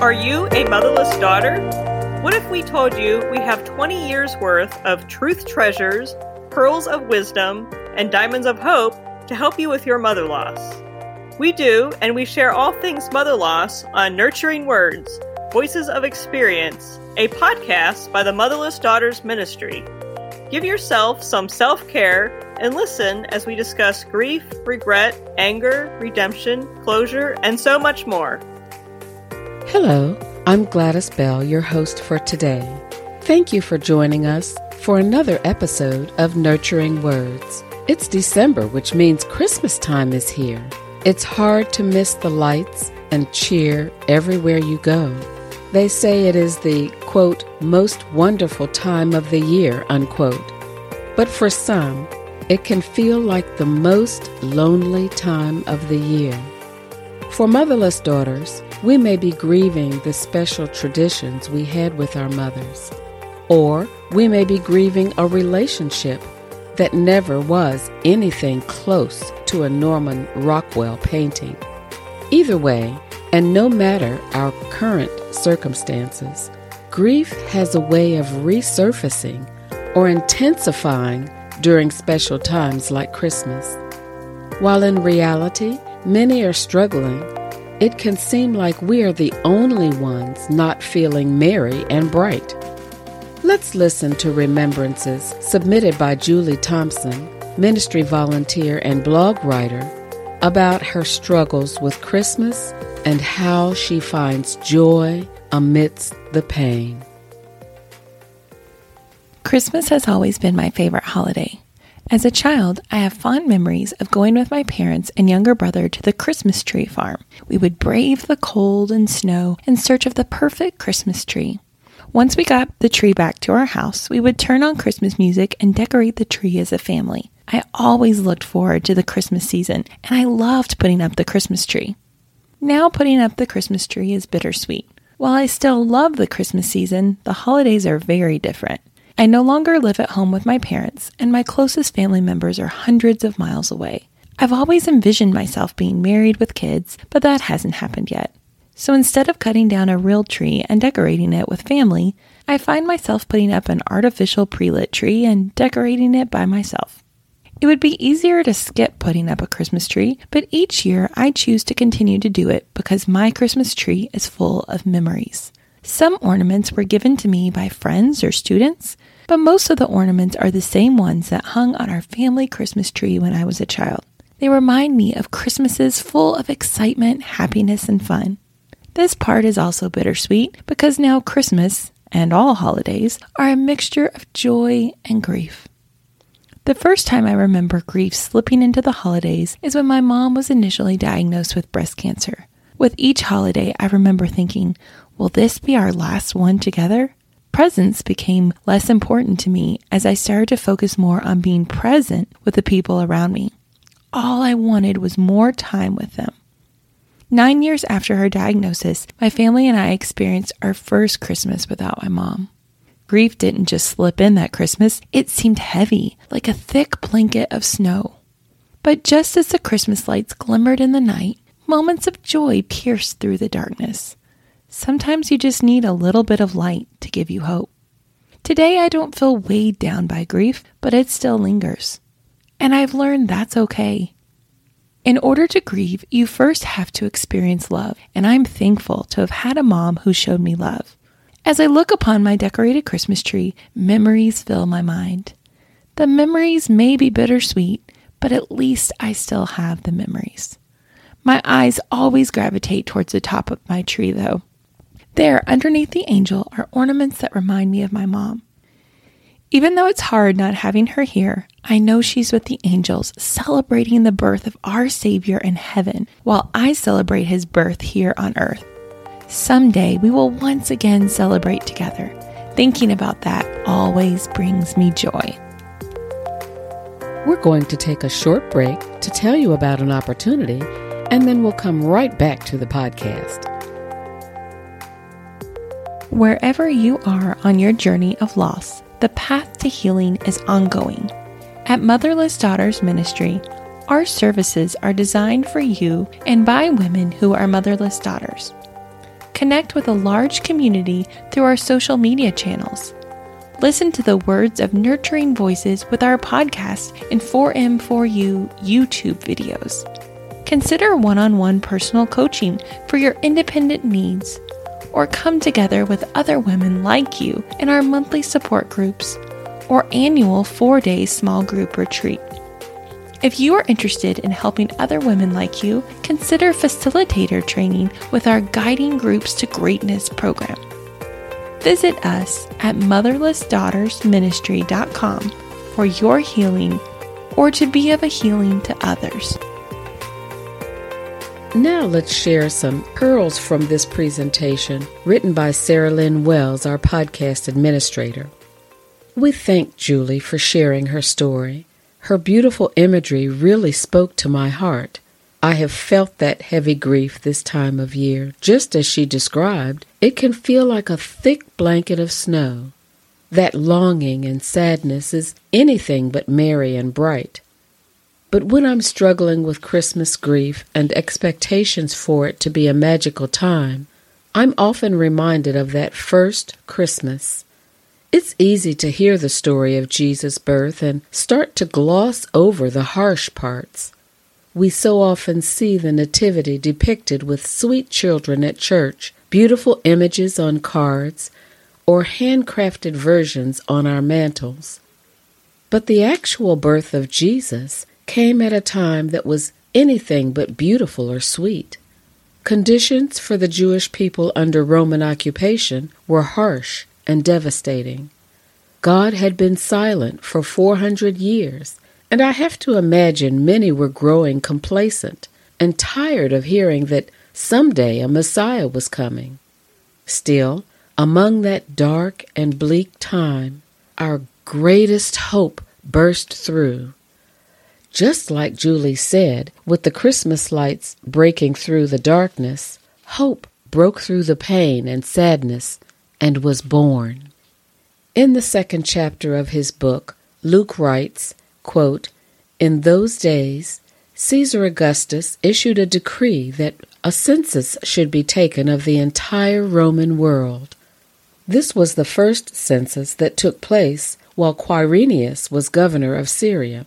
Are you a motherless daughter? What if we told you we have 20 years worth of truth treasures, pearls of wisdom, and diamonds of hope to help you with your mother loss? We do, and we share all things mother loss on Nurturing Words Voices of Experience, a podcast by the Motherless Daughters Ministry. Give yourself some self care and listen as we discuss grief, regret, anger, redemption, closure, and so much more. Hello, I'm Gladys Bell, your host for today. Thank you for joining us for another episode of Nurturing Words. It's December, which means Christmas time is here. It's hard to miss the lights and cheer everywhere you go. They say it is the, quote, most wonderful time of the year, unquote. But for some, it can feel like the most lonely time of the year. For motherless daughters, we may be grieving the special traditions we had with our mothers, or we may be grieving a relationship that never was anything close to a Norman Rockwell painting. Either way, and no matter our current circumstances, grief has a way of resurfacing or intensifying during special times like Christmas. While in reality, many are struggling, it can seem like we are the only ones not feeling merry and bright. Let's listen to remembrances submitted by Julie Thompson, ministry volunteer and blog writer, about her struggles with Christmas and how she finds joy amidst the pain. Christmas has always been my favorite holiday. As a child, I have fond memories of going with my parents and younger brother to the Christmas tree farm. We would brave the cold and snow in search of the perfect Christmas tree. Once we got the tree back to our house, we would turn on Christmas music and decorate the tree as a family. I always looked forward to the Christmas season, and I loved putting up the Christmas tree. Now, putting up the Christmas tree is bittersweet. While I still love the Christmas season, the holidays are very different. I no longer live at home with my parents, and my closest family members are hundreds of miles away. I've always envisioned myself being married with kids, but that hasn't happened yet. So instead of cutting down a real tree and decorating it with family, I find myself putting up an artificial pre lit tree and decorating it by myself. It would be easier to skip putting up a Christmas tree, but each year I choose to continue to do it because my Christmas tree is full of memories. Some ornaments were given to me by friends or students, but most of the ornaments are the same ones that hung on our family Christmas tree when I was a child. They remind me of Christmases full of excitement, happiness, and fun. This part is also bittersweet because now Christmas and all holidays are a mixture of joy and grief. The first time I remember grief slipping into the holidays is when my mom was initially diagnosed with breast cancer. With each holiday, I remember thinking, will this be our last one together? Presents became less important to me as I started to focus more on being present with the people around me. All I wanted was more time with them. Nine years after her diagnosis, my family and I experienced our first Christmas without my mom. Grief didn't just slip in that Christmas, it seemed heavy, like a thick blanket of snow. But just as the Christmas lights glimmered in the night, moments of joy pierced through the darkness. Sometimes you just need a little bit of light to give you hope. Today, I don't feel weighed down by grief, but it still lingers. And I've learned that's okay. In order to grieve, you first have to experience love, and I'm thankful to have had a mom who showed me love. As I look upon my decorated Christmas tree, memories fill my mind. The memories may be bittersweet, but at least I still have the memories. My eyes always gravitate towards the top of my tree, though. There, underneath the angel, are ornaments that remind me of my mom. Even though it's hard not having her here, I know she's with the angels celebrating the birth of our Savior in heaven while I celebrate his birth here on earth. Someday we will once again celebrate together. Thinking about that always brings me joy. We're going to take a short break to tell you about an opportunity, and then we'll come right back to the podcast. Wherever you are on your journey of loss, the path to healing is ongoing. At Motherless Daughters Ministry, our services are designed for you and by women who are motherless daughters. connect with a large community through our social media channels. Listen to the words of nurturing voices with our podcast and 4M4U YouTube videos. Consider one on one personal coaching for your independent needs, or come together with other women like you in our monthly support groups or annual four day small group retreat. If you are interested in helping other women like you, consider facilitator training with our Guiding Groups to Greatness program. Visit us at motherlessdaughtersministry.com for your healing or to be of a healing to others. Now let's share some pearls from this presentation written by Sarah Lynn Wells, our podcast administrator. We thank Julie for sharing her story. Her beautiful imagery really spoke to my heart. I have felt that heavy grief this time of year. Just as she described, it can feel like a thick blanket of snow. That longing and sadness is anything but merry and bright. But when I'm struggling with Christmas grief and expectations for it to be a magical time, I'm often reminded of that first Christmas. It's easy to hear the story of Jesus' birth and start to gloss over the harsh parts. We so often see the Nativity depicted with sweet children at church, beautiful images on cards, or handcrafted versions on our mantels. But the actual birth of Jesus came at a time that was anything but beautiful or sweet. Conditions for the Jewish people under Roman occupation were harsh and devastating. God had been silent for 400 years and I have to imagine many were growing complacent and tired of hearing that someday a Messiah was coming. Still, among that dark and bleak time, our greatest hope burst through. Just like Julie said, with the Christmas lights breaking through the darkness, hope broke through the pain and sadness and was born. In the second chapter of his book, Luke writes, quote, In those days, Caesar Augustus issued a decree that a census should be taken of the entire Roman world. This was the first census that took place while Quirinius was governor of Syria,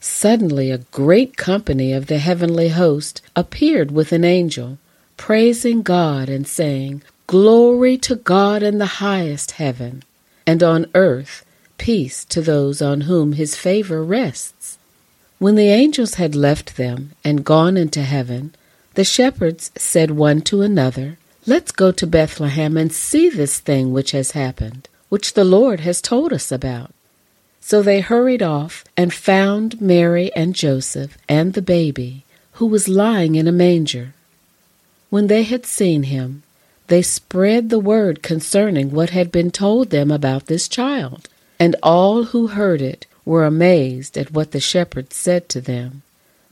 Suddenly, a great company of the heavenly host appeared with an angel, praising God and saying, Glory to God in the highest heaven, and on earth peace to those on whom his favor rests. When the angels had left them and gone into heaven, the shepherds said one to another, Let's go to Bethlehem and see this thing which has happened, which the Lord has told us about. So they hurried off and found Mary and Joseph and the baby, who was lying in a manger. When they had seen him, they spread the word concerning what had been told them about this child, and all who heard it were amazed at what the shepherds said to them.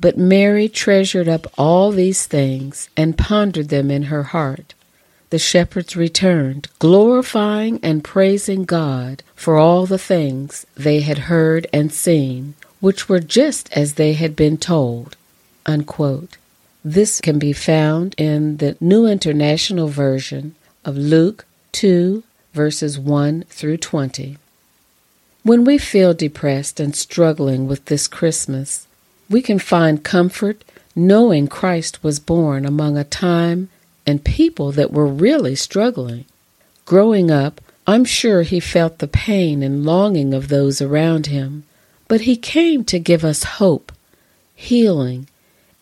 But Mary treasured up all these things and pondered them in her heart. The shepherds returned, glorifying and praising God for all the things they had heard and seen, which were just as they had been told. Unquote. This can be found in the New International Version of Luke 2, verses 1 through 20. When we feel depressed and struggling with this Christmas, we can find comfort knowing Christ was born among a time and people that were really struggling. Growing up, I'm sure he felt the pain and longing of those around him, but he came to give us hope, healing,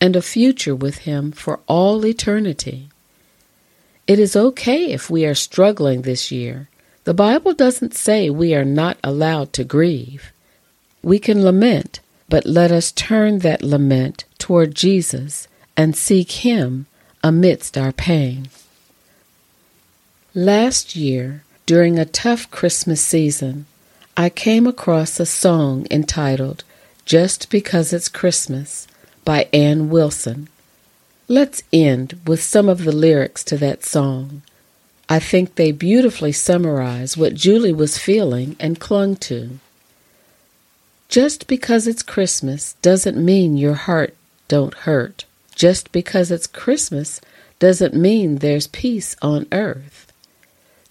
and a future with him for all eternity. It is okay if we are struggling this year. The Bible doesn't say we are not allowed to grieve. We can lament, but let us turn that lament toward Jesus and seek Him amidst our pain. Last year, during a tough Christmas season, I came across a song entitled Just Because It's Christmas by Anne Wilson. Let's end with some of the lyrics to that song. I think they beautifully summarize what Julie was feeling and clung to. Just because it's Christmas doesn't mean your heart don't hurt. Just because it's Christmas doesn't mean there's peace on earth.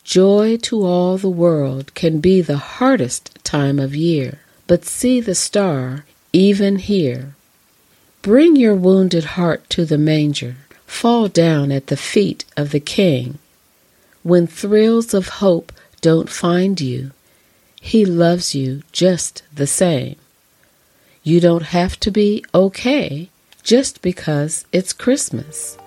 Joy to all the world can be the hardest time of year, but see the star even here. Bring your wounded heart to the manger, fall down at the feet of the King. When thrills of hope don't find you, He loves you just the same. You don't have to be okay just because it's Christmas.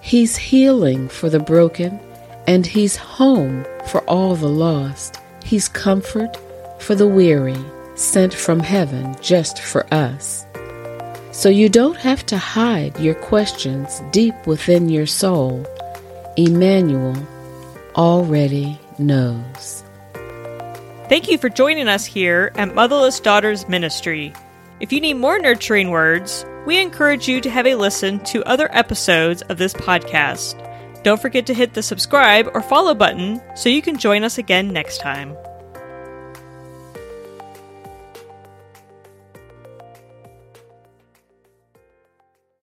He's healing for the broken, and He's home for all the lost. He's comfort for the weary, sent from heaven just for us. So you don't have to hide your questions deep within your soul. Emmanuel already knows. Thank you for joining us here at Motherless Daughters Ministry. If you need more nurturing words, we encourage you to have a listen to other episodes of this podcast. Don't forget to hit the subscribe or follow button so you can join us again next time.